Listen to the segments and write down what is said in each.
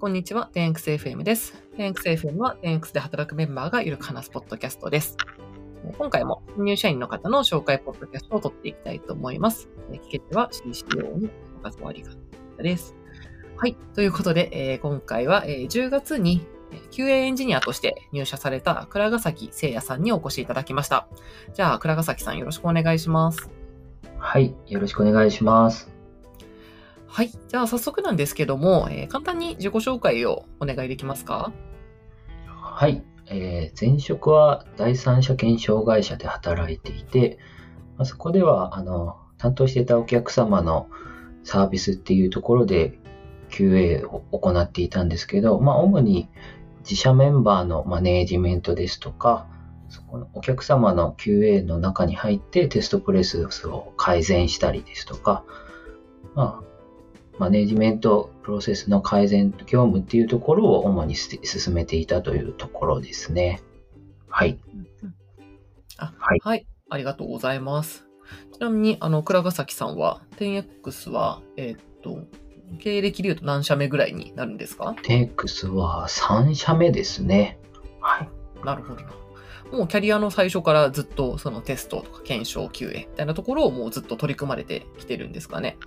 こんにちは、10XFM です。10XFM は 10X で働くメンバーがいる話すポッドキャストです。今回も新入社員の方の紹介ポッドキャストを撮っていきたいと思います。聞けては CCO におかずわりがです。はい。ということで、えー今回は、えー10月に QA エンジニアとして入社された倉ヶ崎聖也さんにお越しいただきました。じゃあ、倉ヶ崎さんよろしくお願いします。はい、よろしくお願いします。はい。じゃあ、早速なんですけども、えー簡単に自己紹介をお願いできますか？はい、えー前職は第三者検証会社で働いていて、まあそこではあの担当していたお客様のサービスっていうところで QA を行っていたんですけど、まあ、主に自社メンバーのマネージメントですとか、そこのお客様の QA の中に入ってテストプレスを改善したりですとか、まあ、マネージメントプロセスの改善業務っていうところを主にす進めていたというところですね。はい。あ、はいはい。ありがとうございます。ちなみに、あの、倉ヶ崎さんは、10X は、えーっと、経歴で言うと何社目ぐらいになるんですか？テックスは3社目ですね。はい。なるほどな。もうキャリアの最初からずっとそのテストとか検証 QA みたいなところをもうずっと取り組まれてきてるんですかね？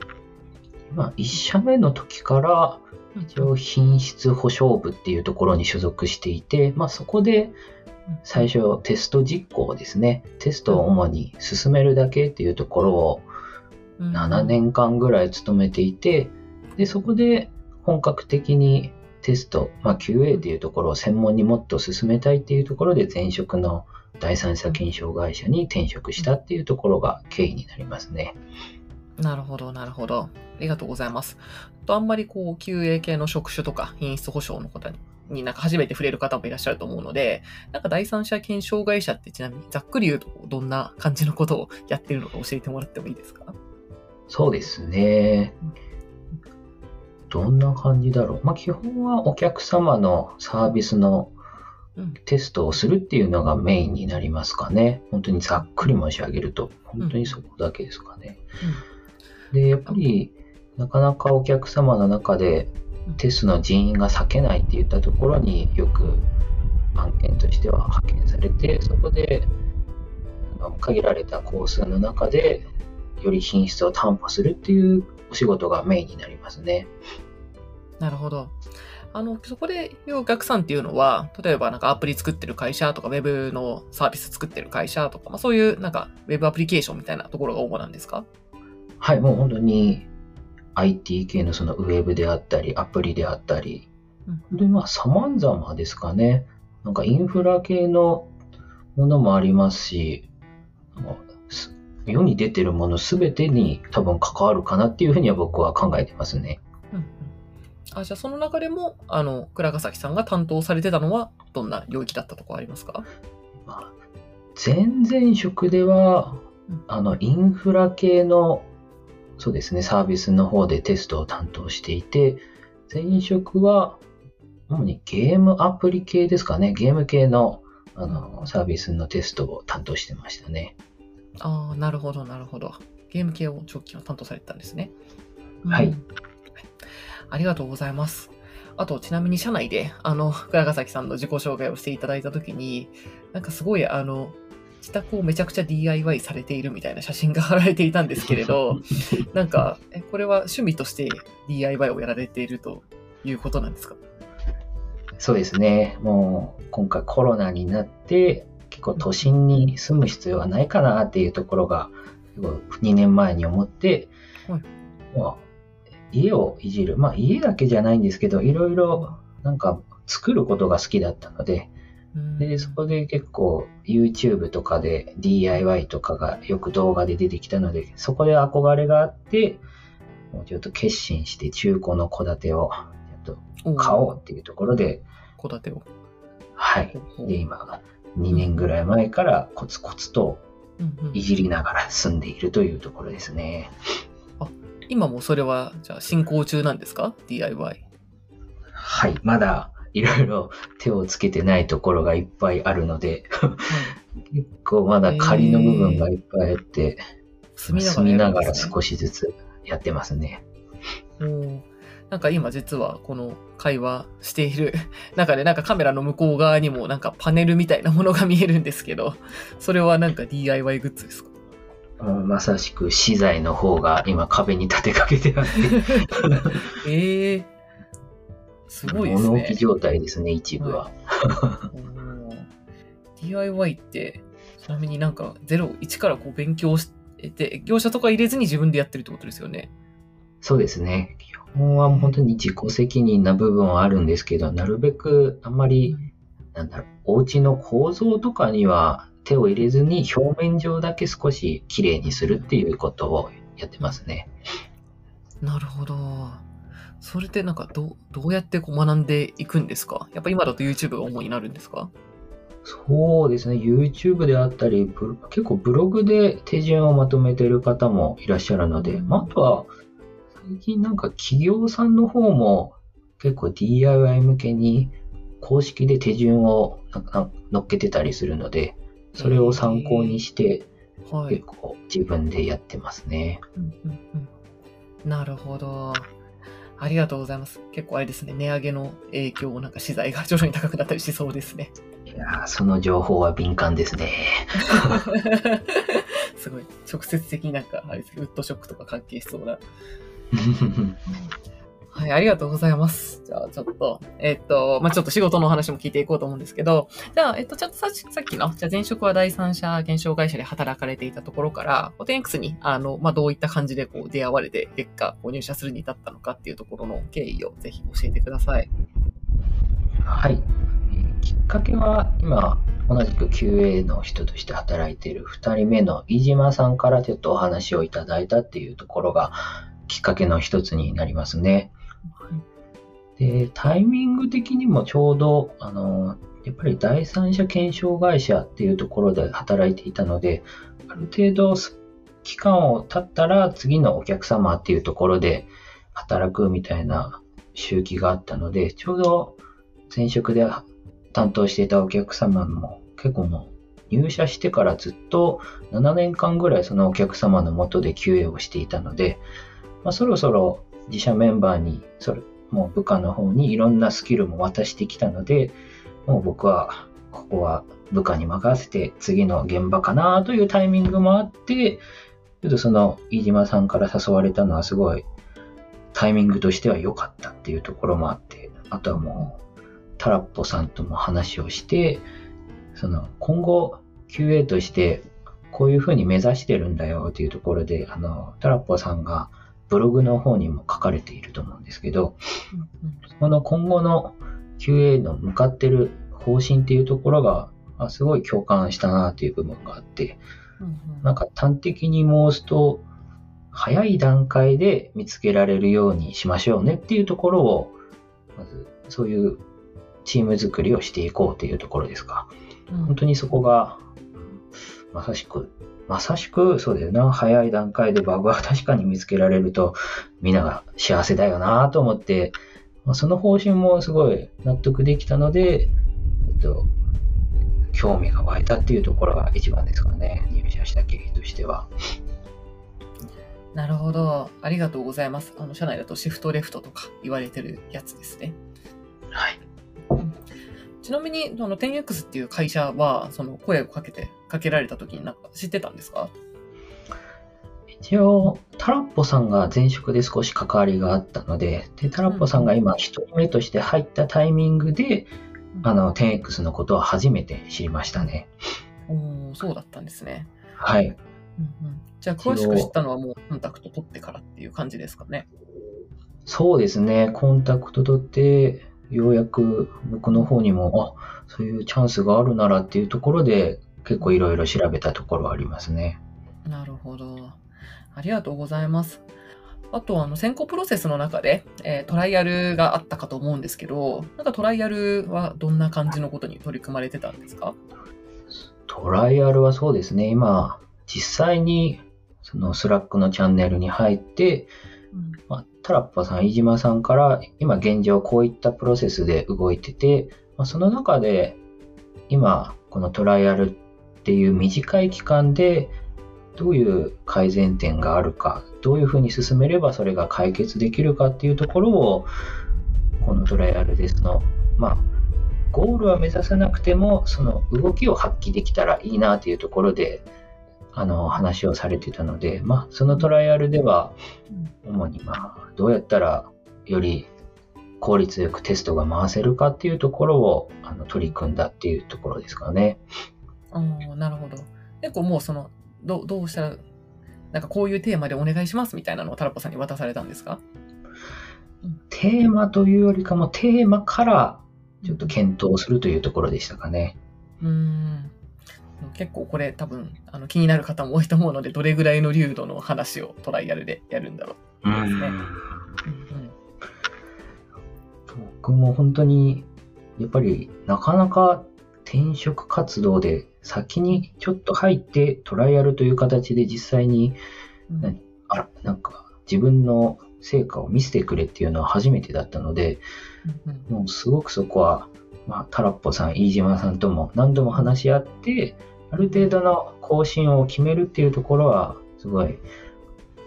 まあ、1社目の時から一応品質保証部っていうところに所属していて、まあ、そこで最初テスト実行ですね。テストを主に進めるだけっていうところをうん7年間ぐらい勤めていて、で、そこで本格的にテスト、まあ、QA っていうところを専門にもっと進めたいっていうところで前職の第三者検証会社に転職したっていうところが経緯になりますね。なるほど、なるほど。ありがとうございます。と、あんまりこう、QA 系の職種とか品質保証の方に、になんか初めて触れる方もいらっしゃると思うので、なんか第三者検証会社ってちなみにざっくり言うとどんな感じのことをやってるのか教えてもらってもいいですか？そうですね。どんな感じだろう。まあ、基本はお客様のサービスのうん。テストをするっていうのがメインになりますかね。本当にざっくり申し上げると、本当にそこだけですかね。で、やっぱり、なかなかお客様の中でテストの人員が避けないっていったところによく案件としては派遣されて、そこで限られた工数の中でより品質を担保するっていうお仕事がメインになりますね。なるほど。あの、そこで言うお客さんっていうのは、例えばなんかアプリ作ってる会社とか、ウェブのサービス作ってる会社とか、まあそういうなんかウェブアプリケーションみたいなところが主なんですか？はい、もう本当に IT 系のそのウェブであったり、アプリであったり、うん。本当にまあ様々ですかね。なんかインフラ系のものもありますし、世に出てるものすべてに多分関わるかなっていうふうには僕は考えてますね。うんうん。あ、じゃあその中でも、あの、倉ヶ崎さんが担当されてたのは、どんな領域だったとかありますか？まあ前々職ではうん、あの、インフラ系の、そうですね、サービスの方でテストを担当していて、前職は、主にゲームアプリ系ですかね、ゲーム系のあのサービスのテストを担当してましたね。ああ、なるほど、なるほど。ゲーム系を長期は担当されてたんですね。はいうんありがとうございます。あと、ちなみに社内で、あの、倉ヶ崎さんの自己紹介をしていただいたときに、なんかすごい、あの、自宅をめちゃくちゃ DIY されているみたいな写真が貼られていたんですけれど、なんか、えこれは趣味として DIY をやられているということなんですか？そうですね、もう今回コロナになって、結構都心に住む必要はないかなっていうところが、2年前に思って、はい。まあ家をいじる、まあ家だけじゃないんですけど、いろいろなんか作ることが好きだったので、うんで、そこで結構 YouTube とかで DIY とかがよく動画で出てきたので、そこで憧れがあって、もうちょっと決心して中古の戸建てをちょっと買おうっていうところで、戸建てを。はい。で、今、2年ぐらい前からコツコツとうんうんいじりながら住んでいるというところですね。今もそれは、じゃあ進行中なんですか ?DIY。はい。まだいろいろ手をつけてないところがいっぱいあるので、結構まだ仮の部分がいっぱいあって、住みながら住みながら少しずつやってますね。なんか今実はこの会話している 中でなんかカメラの向こう側にもなんかパネルみたいなものが見えるんですけど、それはなんか DIY グッズですか？うんまさしく資材の方が今壁に立てかけてあって、ええすごいですね物置き。状態ですね、一部は。おー DIY って、ちなみになんか0、1からこう勉強して、業者とか入れずに自分でやってるってことですよね。そうですね。基本は本当に自己責任な部分はあるんですけど、なるべくあんまり、なんだろう、お家の構造とかには手を入れずに表面上だけ少し綺麗にするっていうことをやってますね。なるほど。それってなんかどう、どうやってこう学んでいくんですか？やっぱ今だと YouTube が主になるんですか？そうですね。YouTube であったり、ブ結構ブログで手順をまとめてる方もいらっしゃるので、まあ、あとは最近なんか企業さんの方も結構 DIY 向けに公式で手順をなんか載っけてたりするので、それを参考にしてはい結。構自分でやってますね。うんうんうんなるほど。ありがとうございます。結構あれですね、値上げの影響、なんか資材が徐々に高くなったりしそうですね。いやーその情報は敏感ですね。すごい、直接的になんか、あれですウッドショックとか関係しそうな。はい、ありがとうございます。じゃあ、ちょっと、えっと、まあ、ちょっと仕事のお話も聞いていこうと思うんですけど、じゃあ、えっと、ちょっとささっきの、じゃあ前職は第三者検証会社で働かれていたところから、お 10X に、あの、まあ、どういった感じでこう出会われて、結果、こう入社するに至ったのかっていうところの経緯をぜひ教えてください。はい。きっかけは、今、同じく QA の人として働いている2人目の飯島さんからちょっとお話をいただいたっていうところがきっかけの一つになりますね。で、タイミング的にもちょうど、あの、やっぱり第三者検証会社っていうところで働いていたので、ある程度期間を経ったら次のお客様っていうところで働くみたいな周期があったので、ちょうど前職で担当していたお客様も結構もう入社してからずっと7年間ぐらいそのお客様の元で QA をしていたので、まあ、そろそろ自社メンバーにそれもう部下の方にいろんなスキルも渡してきたので、もう僕はここは部下に任せて次の現場かなというタイミングもあって、ちょっとその飯島さんから誘われたのはすごいタイミングとしては良かったっていうところもあって、あとはもうタラッポさんとも話をして、その今後 QA としてこういうふうに目指してるんだよっていうところで、あの、タラッポさんがブログの方にも書かれていると思うんですけど、この今後の QA の向かってる方針っていうところが、あすごい共感したなっていう部分があって、なんか端的に申すと、早い段階で見つけられるようにしましょうねっていうところを、まずそういうチーム作りをしていこうというところですか。本当にそこが、まさしく、まさしくそうだよな、早い段階でバグは確かに見つけられると、みんなが幸せだよなと思って、まあその方針もすごい納得できたので、えっと、興味が湧いたっていうところが一番ですかね、入社した経緯としては。なるほど。ありがとうございます。あの、社内だとシフトレフトとか言われてるやつですね。はい。ちなみに、その 10X っていう会社は、その声をかけて、かけられた時になんか知ってたんですか？一応、タラッポさんが前職で少し関わりがあったので、でタラッポさんが今一人目として入ったタイミングで、あの、10X のことは初めて知りましたね。おーそうだったんですね。はい。うんうん、じゃあ、詳しく知ったのはもうコンタクト取ってからっていう感じですかね？そうですね。コンタクト取って、ようやく僕の方にも、あ、そういうチャンスがあるならっていうところで、結構いろいろ調べたところはありますね。なるほど。ありがとうございます。あと、あの、選考プロセスの中で、えートライアルがあったかと思うんですけど、なんかトライアルはどんな感じのことに取り組まれてたんですか？トライアルはそうですね。今、実際に、その Slack のチャンネルに入って、うんまあ、タラッパさん、飯島さんから、今現状こういったプロセスで動いてて、まあ、その中で、今、このトライアルっていう短い期間で、どういう改善点があるか、どういうふうに進めればそれが解決できるかっていうところを、このトライアルですの、まあ、ゴールは目指さなくても、その動きを発揮できたらいいなというところで、あの、話をされてたので、まあ、そのトライアルでは、主にまあ、どうやったらより効率よくテストが回せるかっていうところをあの取り組んだっていうところですかね。ああ、なるほど。結構もうその、どどうしたら、なんかこういうテーマでお願いしますみたいなのをタラポさんに渡されたんですか？テーマというよりかもテーマからちょっと検討するというところでしたかね。うん。結構これ多分あの気になる方も多いと思うので、どれぐらいの流度の話をトライアルでやるんだろう。うん。ですねうん。僕も本当にやっぱりなかなか転職活動で先にちょっと入ってトライアルという形で実際にうん。何あらなんか自分の成果を見せてくれっていうのは初めてだったので、うんうん。もうすごくそこは、まあ、タラッポさん、飯島さんとも何度も話し合って、ある程度の更新を決めるっていうところは、すごい、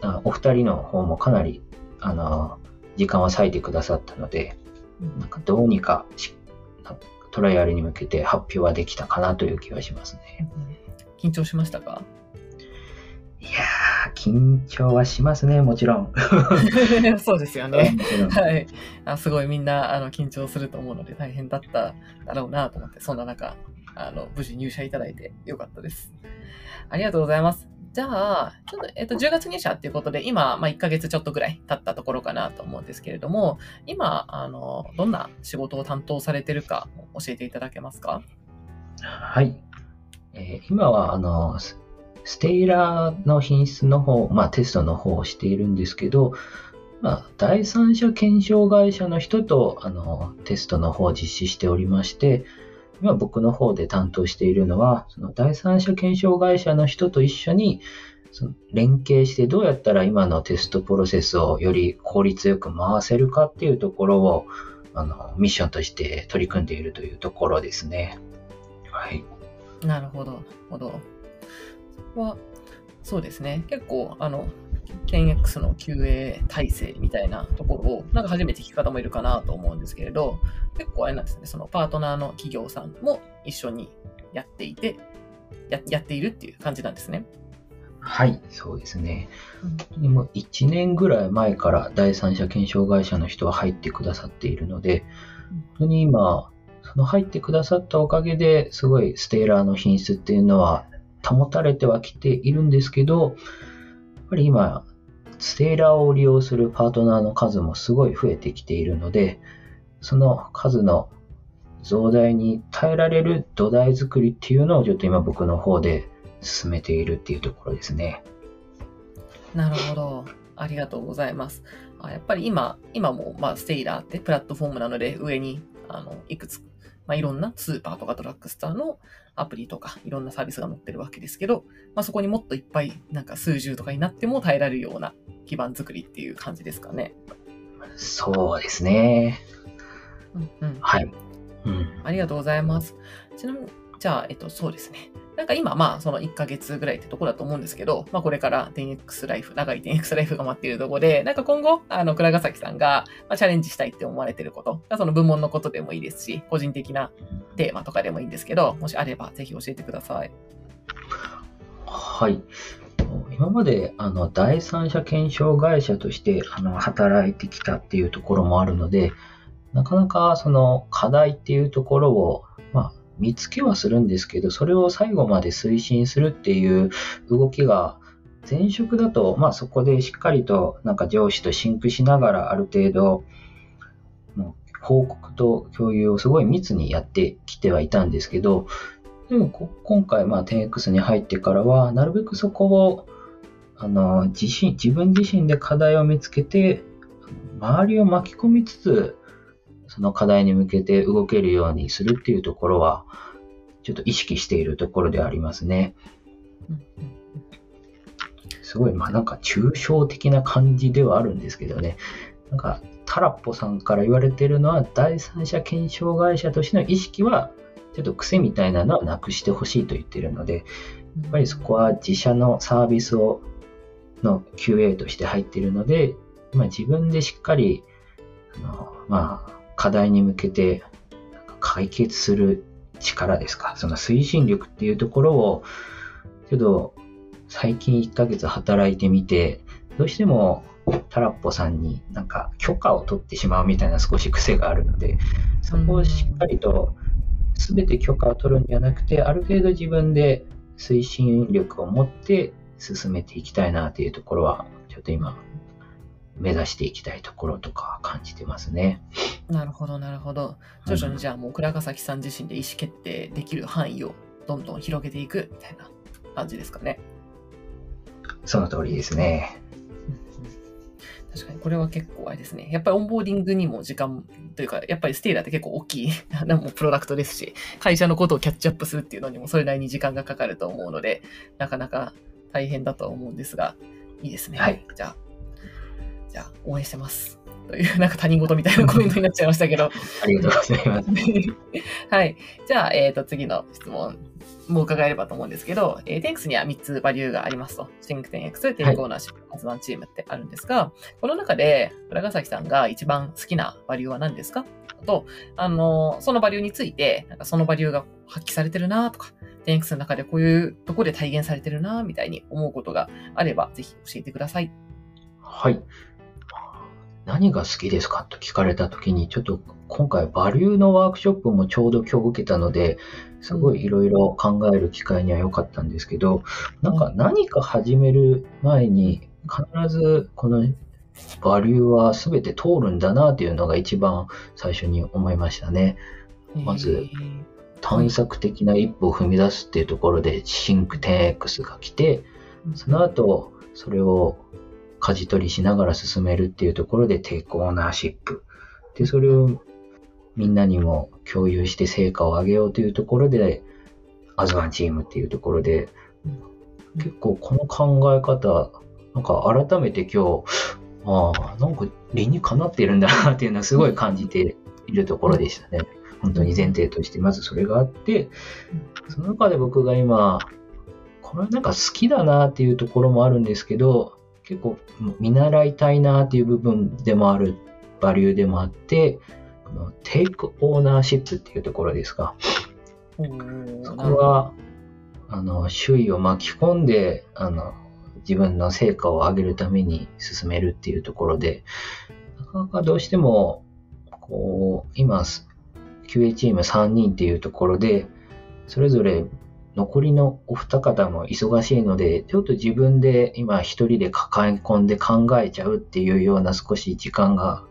あお二人の方もかなり、あの、時間を割いてくださったので、なんかどうにかトライアルに向けて発表はできたかなという気はしますね。緊張しましたか？いやー、緊張はしますね、もちろん。そうですよね。はい。あすごいみんなあの緊張すると思うので大変だっただろうなと思って、そんな中、あの無事入社いただいてよかったです。ありがとうございます。じゃあ、ちょっと、えっと、10月入社っていうことで、今、まあ、1ヶ月ちょっとぐらい経ったところかなと思うんですけれども、今、あの、どんな仕事を担当されてるか教えていただけますか？はい。えー今は、あの、ステイラーの品質の方、まあテストの方をしているんですけど、まあ、第三者検証会社の人と、あの、テストの方を実施しておりまして、今僕の方で担当しているのは、その第三者検証会社の人と一緒に、その連携してどうやったら今のテストプロセスをより効率よく回せるかっていうところを、あの、ミッションとして取り組んでいるというところですね。はい。なるほど、ほど。そこは、そうですね。結構、あの、10X の QA 体制みたいなところを、なんか初めて聞く方もいるかなと思うんですけれど、結構あれなんですね、そのパートナーの企業さんも一緒にやっていて、ややっているっていう感じなんですね。はい、そうですね。でも1年ぐらい前から第三者検証会社の人は入ってくださっているので、本当に今、その入ってくださったおかげですごいステーラーの品質っていうのは保たれてはきているんですけど、ぱり今、ステーラーを利用するパートナーの数もすごい増えてきているので、その数の増大に耐えられる土台作りっていうのをちょっと今僕の方で進めているっていうところですね。なるほど。ありがとうございます。あやっぱり今、今も、まあ、ステイラーってプラットフォームなので、上に、あの、いくつ、まあ、いろんなスーパーとかドラッグストアのアプリとか、いろんなサービスが載ってるわけですけど、まあ、そこにもっといっぱい、なんか数十とかになっても耐えられるような基盤作りっていう感じですかね。そうですね。うんうん。はい。うん。ありがとうございます。ちなみに、じゃあ、えっと、そうですね。なんか今、まあ、その1ヶ月ぐらいってとこだと思うんですけど、まあ、これから 10X ライフ、長い 10X ライフが待っているところで、なんか今後、あの、倉ヶ崎さんが、まあ、チャレンジしたいって思われてること、その部門のことでもいいですし、個人的なテーマとかでもいいんですけど、もしあればぜひ教えてください。はい。今まであの第三者検証会社としてあの働いてきたっていうところもあるので、なかなかその課題っていうところを、まあ、見つけはするんですけど、それを最後まで推進するっていう動きが、前職だと、まあそこでしっかりとなんか上司とシンクしながらある程度、もう報告と共有をすごい密にやってきてはいたんですけど、でも今回、まあ、10X に入ってからは、なるべくそこを、あの、自身、自分自身で課題を見つけて、周りを巻き込みつつ、その課題に向けて動けるようにするっていうところは、ちょっと意識しているところでありますね。すごい、まあなんか抽象的な感じではあるんですけどね。なんか、タラッポさんから言われてるのは、第三者検証会社としての意識はちょっと癖みたいなのはなくしてほしいと言ってるので、やっぱりそこは自社のサービスをの QA として入っているので、まあ、自分でしっかりあの、まあ、課題に向けて解決する力ですか、その推進力っていうところを、ちょっと最近1ヶ月働いてみて、どうしてもタラッポさんになんか許可を取ってしまうみたいな少し癖があるので、そこをしっかりと全て許可を取るんじゃなくて、ある程度自分で推進力を持って進めていきたいなっていうところは、ちょっと今、目指していきたいところとか感じてますね。なるほど、なるほど。徐々にじゃあもう倉ヶ崎さん自身で意思決定できる範囲をどんどん広げていくみたいな感じですかね。その通りですね。確かにこれは結構あれですね。やっぱりオンボーディングにも時間というか、やっぱりステーラーって結構大きいでもプロダクトですし、会社のことをキャッチアップするっていうのにもそれなりに時間がかかると思うので、なかなか大変だとは思うんですが、いいですね。はい。じゃあ、じゃあ応援してます。という、なんか他人事みたいなコメントになっちゃいましたけど。ありがとうございます。はい。じゃあ、えっ、ー、と、次の質問も伺えればと思うんですけど、えー、Thanks には3つバリューがありますと。シンク 10X、テレコーナーシップ、発売チームってあるんですが、この中で、浦ヶ崎さんが一番好きなバリューは何ですか？と、あの、そのバリューについて、なんかそのバリューが発揮されてるなとか、10X の中でこういうところで体現されてるなみたいに思うことがあれば、ぜひ教えてください。はい。何が好きですか？と聞かれたときに、ちょっと今回バリューのワークショップもちょうど今日受けたので、すごいいろいろ考える機会には良かったんですけど、なんか何か始める前に必ずこのバリューは全て通るんだなっていうのが一番最初に思いましたね。まず、探索的な一歩を踏み出すっていうところで、シンク 10X が来て、その後、それを舵取りしながら進めるっていうところでテイクオーナーシップ。で、それをみんなにも共有して成果を上げようというところで、アズワンチームっていうところで、結構この考え方、なんか改めて今日、ああ、なんか理にかなってるんだなっていうのはすごい感じているところでしたね。本当に前提として、まずそれがあって、その中で僕が今、これなんか好きだなっていうところもあるんですけど、結構見習いたいなっていう部分でもある、バリューでもあって、テイクオーナーシップっていうところですか。そこは、あの、周囲を巻き込んで、あの、自分の成果を上げるために進めるっていうところで、なかなかどうしても、こう、今、QA チーム3人っていうところで、それぞれ残りのお二方も忙しいので、ちょっと自分で今一人で抱え込んで考えちゃうっていうような少し時間が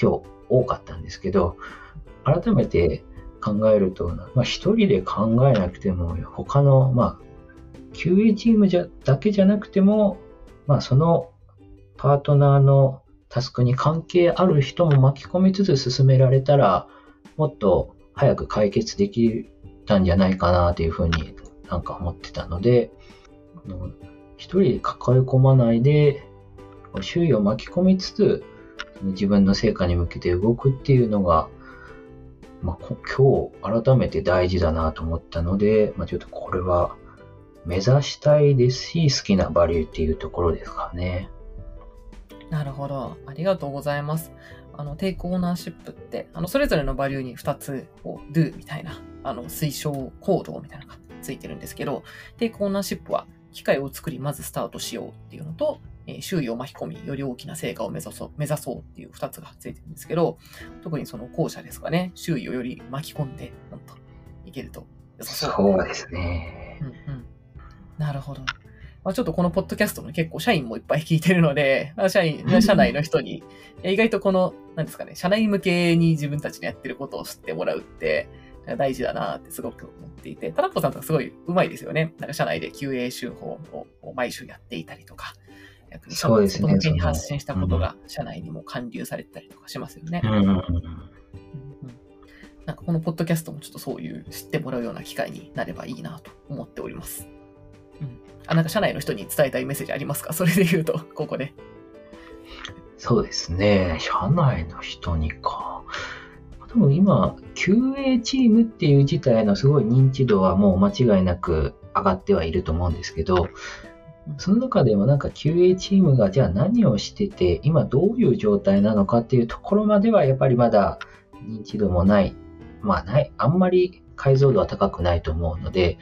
今日多かったんですけど、改めて考えると、まあ一人で考えなくても、他の、まあ、QA チームじゃだけじゃなくても、まあそのパートナーのタスクに関係ある人も巻き込みつつ進められたら、もっと早く解決できるたんじゃないかなというふうになんか思ってたので、一人で抱え込まないで、周囲を巻き込みつつ、自分の成果に向けて動くっていうのが、まあ、今日改めて大事だなと思ったので、まあ、ちょっとこれは目指したいですし、好きなバリューっていうところですかね。なるほど。ありがとうございます。あの、テイクオーナーシップって、あの、それぞれのバリューに2つを do みたいな、あの、推奨行動みたいなのがついてるんですけど、テイクオーナーシップは機械を作り、まずスタートしようっていうのと、えー、周囲を巻き込み、より大きな成果を目指そう、目指そうっていう2つがついてるんですけど、特にその後者ですかね、周囲をより巻き込んで、もっといけると良さそう。そうですね。うんうん。なるほど。まあ、ちょっとこのポッドキャストも結構社員もいっぱい聞いてるので、社員、社内の人に、意外とこの、なんですかね、社内向けに自分たちのやってることを知ってもらうって、大事だなってすごく思っていて、タラッポさんとかすごい上手いですよね。なんか社内で QA 手法を毎週やっていたりとか、そうですね。に発信したことが社内にも還流されたりとかしますよね。うんうんうんなんかこのポッドキャストもちょっとそういう知ってもらうような機会になればいいなと思っております。あ、なんか社内の人に伝えたいメッセージありますか？それで言うと、ここで。そうですね。社内の人にか。多分今、QA チームっていう自体のすごい認知度はもう間違いなく上がってはいると思うんですけど、その中でもなんか QA チームがじゃあ何をしてて、今どういう状態なのかっていうところまではやっぱりまだ認知度もない、まあない、あんまり解像度は高くないと思うので、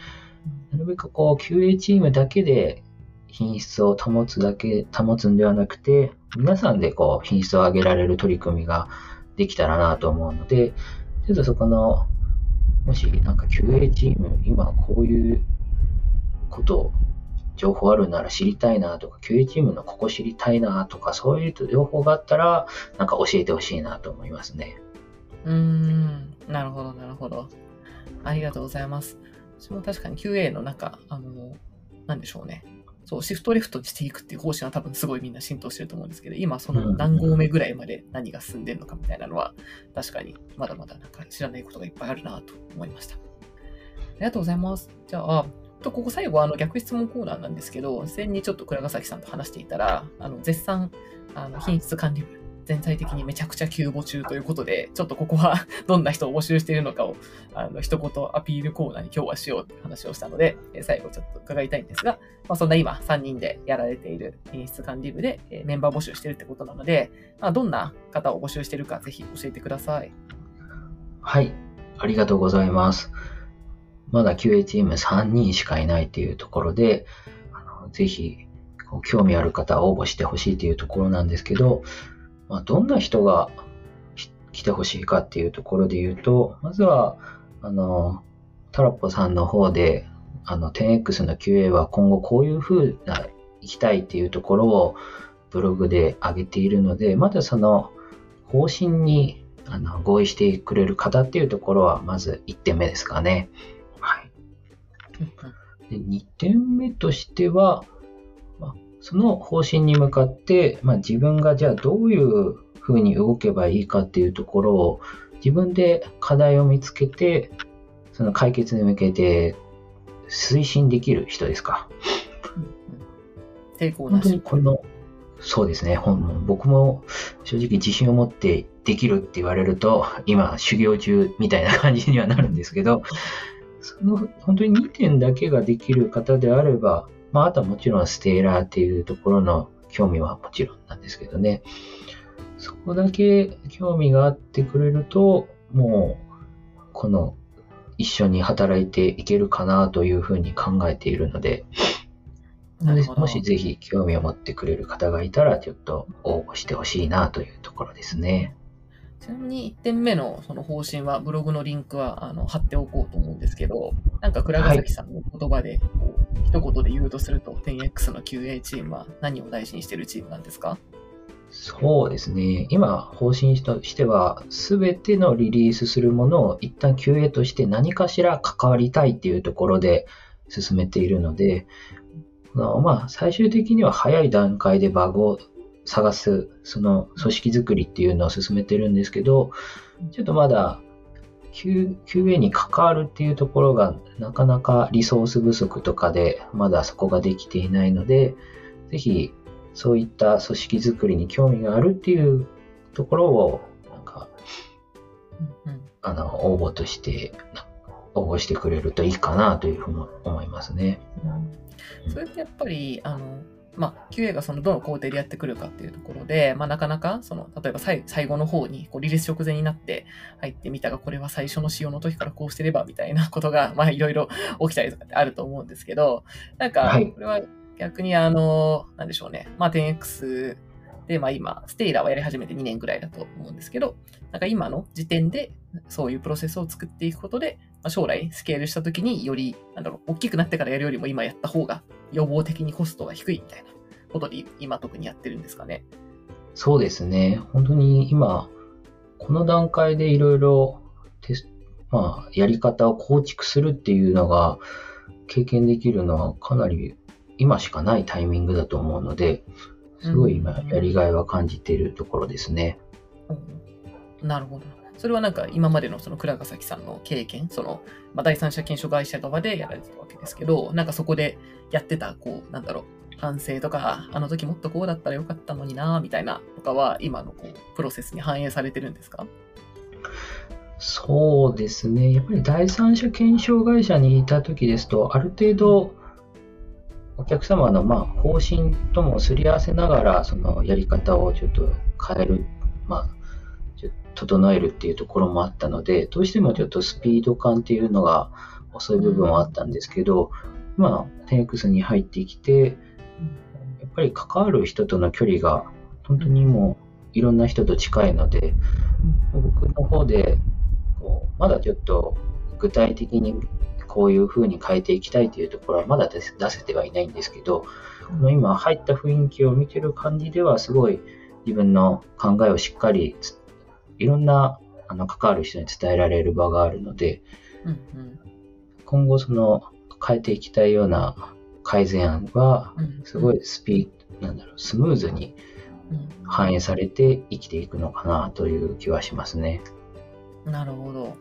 なるべくこう QA チームだけで品質を保つだけ、保つんではなくて、皆さんでこう品質を上げられる取り組みができたらなと思うので、ちょっとそこの、もしなんか QA チーム、今こういうこと情報あるなら知りたいなとか、QA チームのここ知りたいなとか、そういう情報があったら、なんか教えてほしいなと思いますね。うーん、なるほど、なるほど。ありがとうございます。私も確かに QA の中、あの、なんでしょうね。そう、シフトレフトしていくっていう方針は多分すごいみんな浸透してると思うんですけど、今その何合目ぐらいまで何が進んでるのかみたいなのは、確かにまだまだなんか知らないことがいっぱいあるなと思いました。ありがとうございます。じゃあ、とここ最後あの逆質問コーナーなんですけど、事前にちょっと倉ヶ崎さんと話していたら、あの絶賛あの品質管理部全体的にめちゃくちゃ急募中ということで、ちょっとここは どんな人を募集しているのかを、あの、一言アピールコーナーに今日はしようって話をしたので、最後ちょっと伺いたいんですが、まあ、そんな今3人でやられている品質管理部でメンバー募集してるってことなので、まあ、どんな方を募集してるかぜひ教えてください。はい。ありがとうございます。まだ QA チーム3人しかいないというところで、あのぜひ、興味ある方は応募してほしいというところなんですけど、まあ、どんな人が来てほしいかっていうところで言うと、まずは、あの、タラッポさんの方で、あの、10X の QA は今後こういう風な行きたいっていうところをブログで上げているので、まずその方針にあの合意してくれる方っていうところは、まず1点目ですかね。はい。で2点目としては、その方針に向かって、まあ、自分がじゃあどういうふうに動けばいいかっていうところを自分で課題を見つけて、その解決に向けて推進できる人ですか。抵抗なし。この、そうですね。僕も正直自信を持ってできるって言われると、今修行中みたいな感じにはなるんですけど、その本当に2点だけができる方であれば、まあ、あとはもちろんステーラーっていうところの興味はもちろんなんですけどね。そこだけ興味があってくれると、もう、この、一緒に働いていけるかなというふうに考えているので、もしぜひ興味を持ってくれる方がいたら、ちょっと応募してほしいなというところですね。ちなみに1点目のその方針は、ブログのリンクはあの貼っておこうと思うんですけど、なんか倉ヶ崎さんの言葉で、一言で言うとすると、10X の QA チームは何を大事にしているチームなんですか？そうですね。今、方針としては、すべてのリリースするものを一旦 QA として何かしら関わりたいっていうところで進めているので、まあ、最終的には早い段階でバグを探す、その組織づくりっていうのを進めてるんですけど、ちょっとまだ、QA に関わるっていうところがなかなかリソース不足とかでまだそこができていないので、ぜひそういった組織づくりに興味があるっていうところを、なんか、うんうん、あの、応募として、応募してくれるといいかなというふうに思いますね。うん、それってやっぱり、あの、まあ、QA がそのどの工程でやってくるかっていうところで、まあ、なかなか、その、例えば最後の方に、こう、リリース直前になって入ってみたが、これは最初の使用の時からこうしてれば、みたいな ことが、まあ、いろいろ 起きたりとかってあると思うんですけど、なんか、これは逆に、あの、なんでしょうね。まあ、10X で、まあ今、ステイラーはやり始めて2年ぐらいだと思うんですけど、なんか今の時点でそういうプロセスを作っていくことで、まあ、将来スケールした時により、なんだろう、大きくなってからやるよりも今やった方が予防的にコストが低いみたいなことで今特にやってるんですかね？そうですね。本当に今、この段階でいろいろテスまあ、やり方を構築するっていうのが経験できるのはかなり今しかないタイミングだと思うので、すごい今やりがいは感じているところですね。うん、なるほど。それはなんか今までのその倉ヶ崎さんの経験、その、まあ、第三者検証会社側でやられてたわけですけど、なんかそこでやってた、こう、なんだろう、反省とか、あの時もっとこうだったらよかったのにな、みたいなとかは、今のこうプロセスに反映されてるんですか？そうですね。やっぱり第三者検証会社にいた時ですと、ある程度、お客様のまあ方針ともすり合わせながら、そのやり方をちょっと変える、まあ、整えるっていうところもあったので、どうしてもちょっとスピード感っていうのが遅い部分はあったんですけど、まあ、10X に入ってきて、やっぱり関わる人との距離が本当にもういろんな人と近いので、僕の方でこうまだちょっと具体的にこういう風に変えていきたいというところはまだ出せてはいないんですけど、この今入った雰囲気を見てる感じではすごい自分の考えをしっかりいろんなあの関わる人に伝えられる場があるので、うんうん、今後その変えていきたいような改善案はすごいスピー、なんだろうスムーズに反映されて生きていくのかなという気はしますね。なるほど。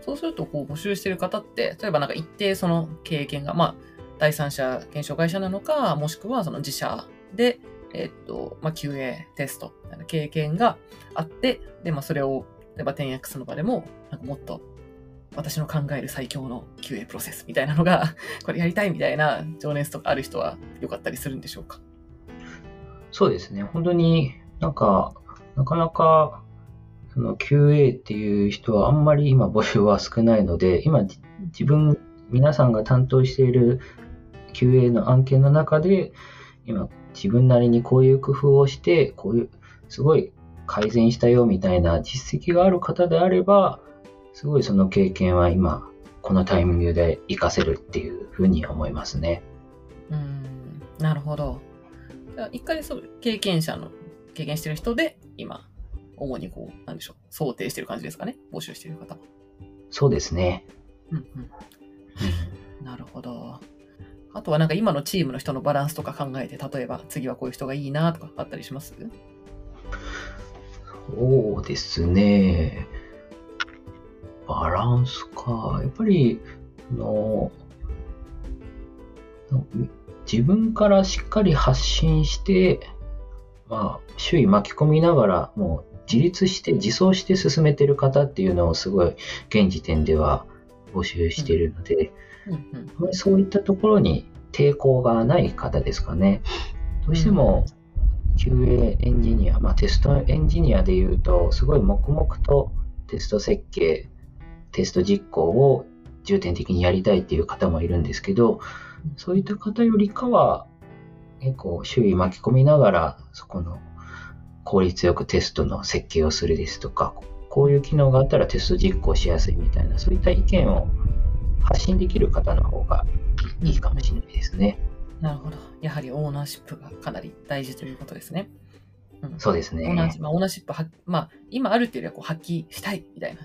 そうすると、こう、募集してる方って、例えばなんか一定その経験が、まあ、第三者検証会社なのか、もしくはその自社で、えっと、まあ、QA テスト、経験があって、で、まあ、それを、例えば 10X の場でも、なんかもっと、私の考える最強の QA プロセスみたいなのが、これやりたいみたいな情熱とかある人はよかったりするんでしょうか？そうですね。本当になんか、なかなか、その QA っていう人はあんまり今募集は少ないので、今自分、皆さんが担当している QA の案件の中で、今自分なりにこういう工夫をして、こういう、すごい改善したよみたいな実績がある方であれば、すごいその経験は今、このタイミングで活かせるっていうふうに思いますね。うん、なるほど。一回そう、経験者の、経験してる人で、今、主にこう、なんでしょう、想定してる感じですかね、募集してる方は。そうですね。うんうん。なるほど。あとはなんか今のチームの人のバランスとか考えて、例えば次はこういう人がいいなとかあったりします？そうですね。バランスか。やっぱり、の、自分からしっかり発信して、まあ、周囲巻き込みながら、もう自立して、自走して進めてる方っていうのをすごい、現時点では募集してるので、うんうん、そういったところに抵抗がない方ですかね。どうしても、QA エンジニア、まあ、テストエンジニアでいうと、すごい黙々とテスト設計、テスト実行を重点的にやりたいっていう方もいるんですけど、そういった方よりかは、結構周囲巻き込みながら、そこの効率よくテストの設計をするですとか、こういう機能があったらテスト実行しやすいみたいな、そういった意見を発信できる方の方がいいかもしれないですね。なるほど。やはりオーナーシップがかなり大事ということですね。うん、そうですね。オーナー,、まあ、オーナーシップは、まあ、今あるっていうよりはこう発揮したいみたいな、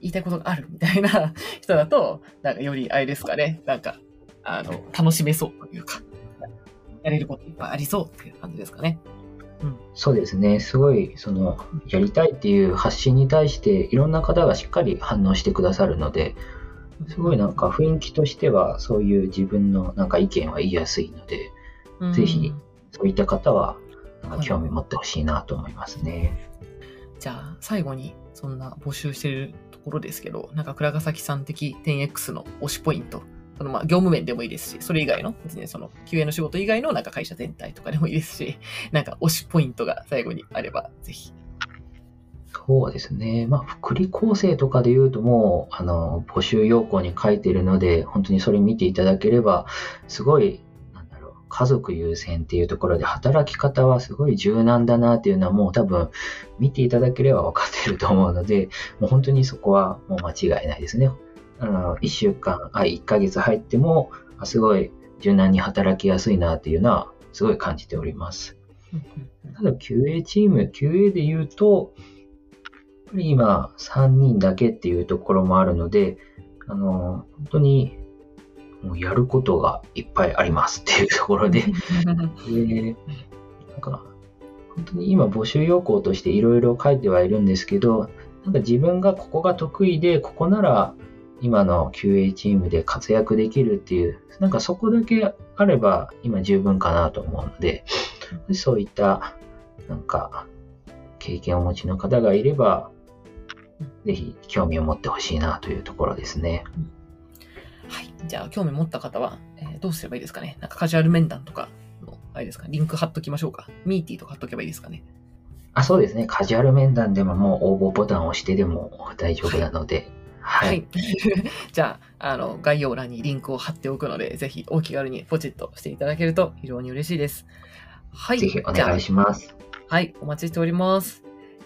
言いたいことがあるみたいな 人だと、なんかよりあれですかね、なんかあの、楽しめそうというか、やれることいっぱいありそうっていう感じですかね。うん、そうですね。すごい、その、やりたいっていう発信に対して、いろんな方がしっかり反応してくださるので、すごいなんか雰囲気としては、そういう自分のなんか意見は言いやすいので、うん、ぜひ、そういった方は、なんか興味持ってほしいなと思いますね。じゃあ、最後に、そんな募集してるところですけど、なんか倉ヶ崎さん的 10X の推しポイントそのまあ業務面でもいいですし、それ以外の、別にその QA の仕事以外のなんか会社全体とかでもいいですし、なんか推しポイントが最後にあれば、ぜひ。そうですね。まあ、福利厚生とかで言うともう、あの、募集要項に書いてるので、本当にそれ見ていただければ、すごい、なんだろう、家族優先っていうところで働き方はすごい柔軟だなっていうのはもう多分見ていただければ分かってると思うので、もう本当にそこはもう間違いないですね。あの、1週間、あ、1ヶ月入っても、すごい柔軟に働きやすいなっていうのは、すごい感じております。ただ、QA チーム、QA で言うと、ぱり今、3人だけっていうところもあるので、あの、本当に、もうやることがいっぱいありますっていうところで、で、なんか、本当に今募集要項としていろいろ書いてはいるんですけど、なんか自分がここが得意で、ここなら今の QA チームで活躍できるっていう、なんかそこだけあれば今十分かなと思うので、そういったなんか経験をお持ちの方がいれば、ぜひ興味を持ってほしいなというところですね。はい。じゃあ、興味持った方は、えーどうすればいいですかね？なんかカジュアル面談とかの、あれですか、リンク貼っときましょうか？ミーティーとか貼っとけばいいですかね？あ、そうですね。カジュアル面談でももう応募ボタンを押してでも大丈夫なので、はい。はい。じゃあ、あの、概要欄にリンクを貼っておくので、ぜひお気軽にポチッとしていただけると非常に嬉しいです。はい。ぜひお願いします。はい、お待ちしております。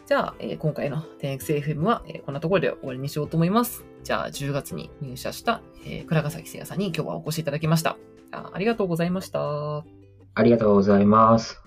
じゃあ、えー今回の 10XFM は、えーこんなところで終わりにしようと思います。じゃあ、10月に入社した、えー倉ヶ崎聖也さんに今日はお越しいただきました。あありがとうございました。ありがとうございます。